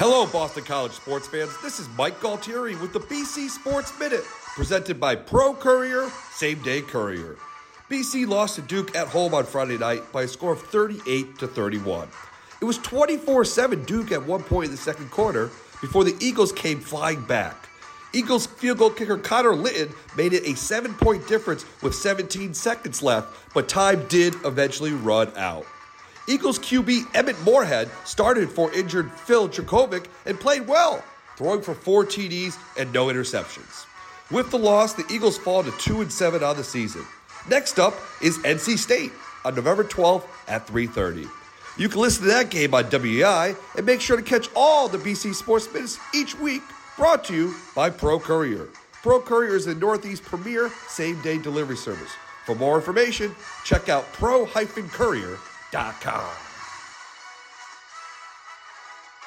Hello, Boston College sports fans. This is Mike Galtieri with the BC Sports Minute, presented by Pro Courier, Same Day Courier. BC lost to Duke at home on Friday night by a score of 38 to 31. It was 24 7 Duke at one point in the second quarter before the Eagles came flying back. Eagles field goal kicker Connor Lytton made it a seven point difference with 17 seconds left, but time did eventually run out. Eagles QB Emmett Morehead started for injured Phil Jurkovec and played well, throwing for four TDs and no interceptions. With the loss, the Eagles fall to 2 and 7 on the season. Next up is NC State on November 12th at 3:30. You can listen to that game on WEEI and make sure to catch all the BC Sports Minutes each week brought to you by Pro Courier. Pro Courier is the Northeast premier same-day delivery service. For more information, check out pro-courier.com. Dot com.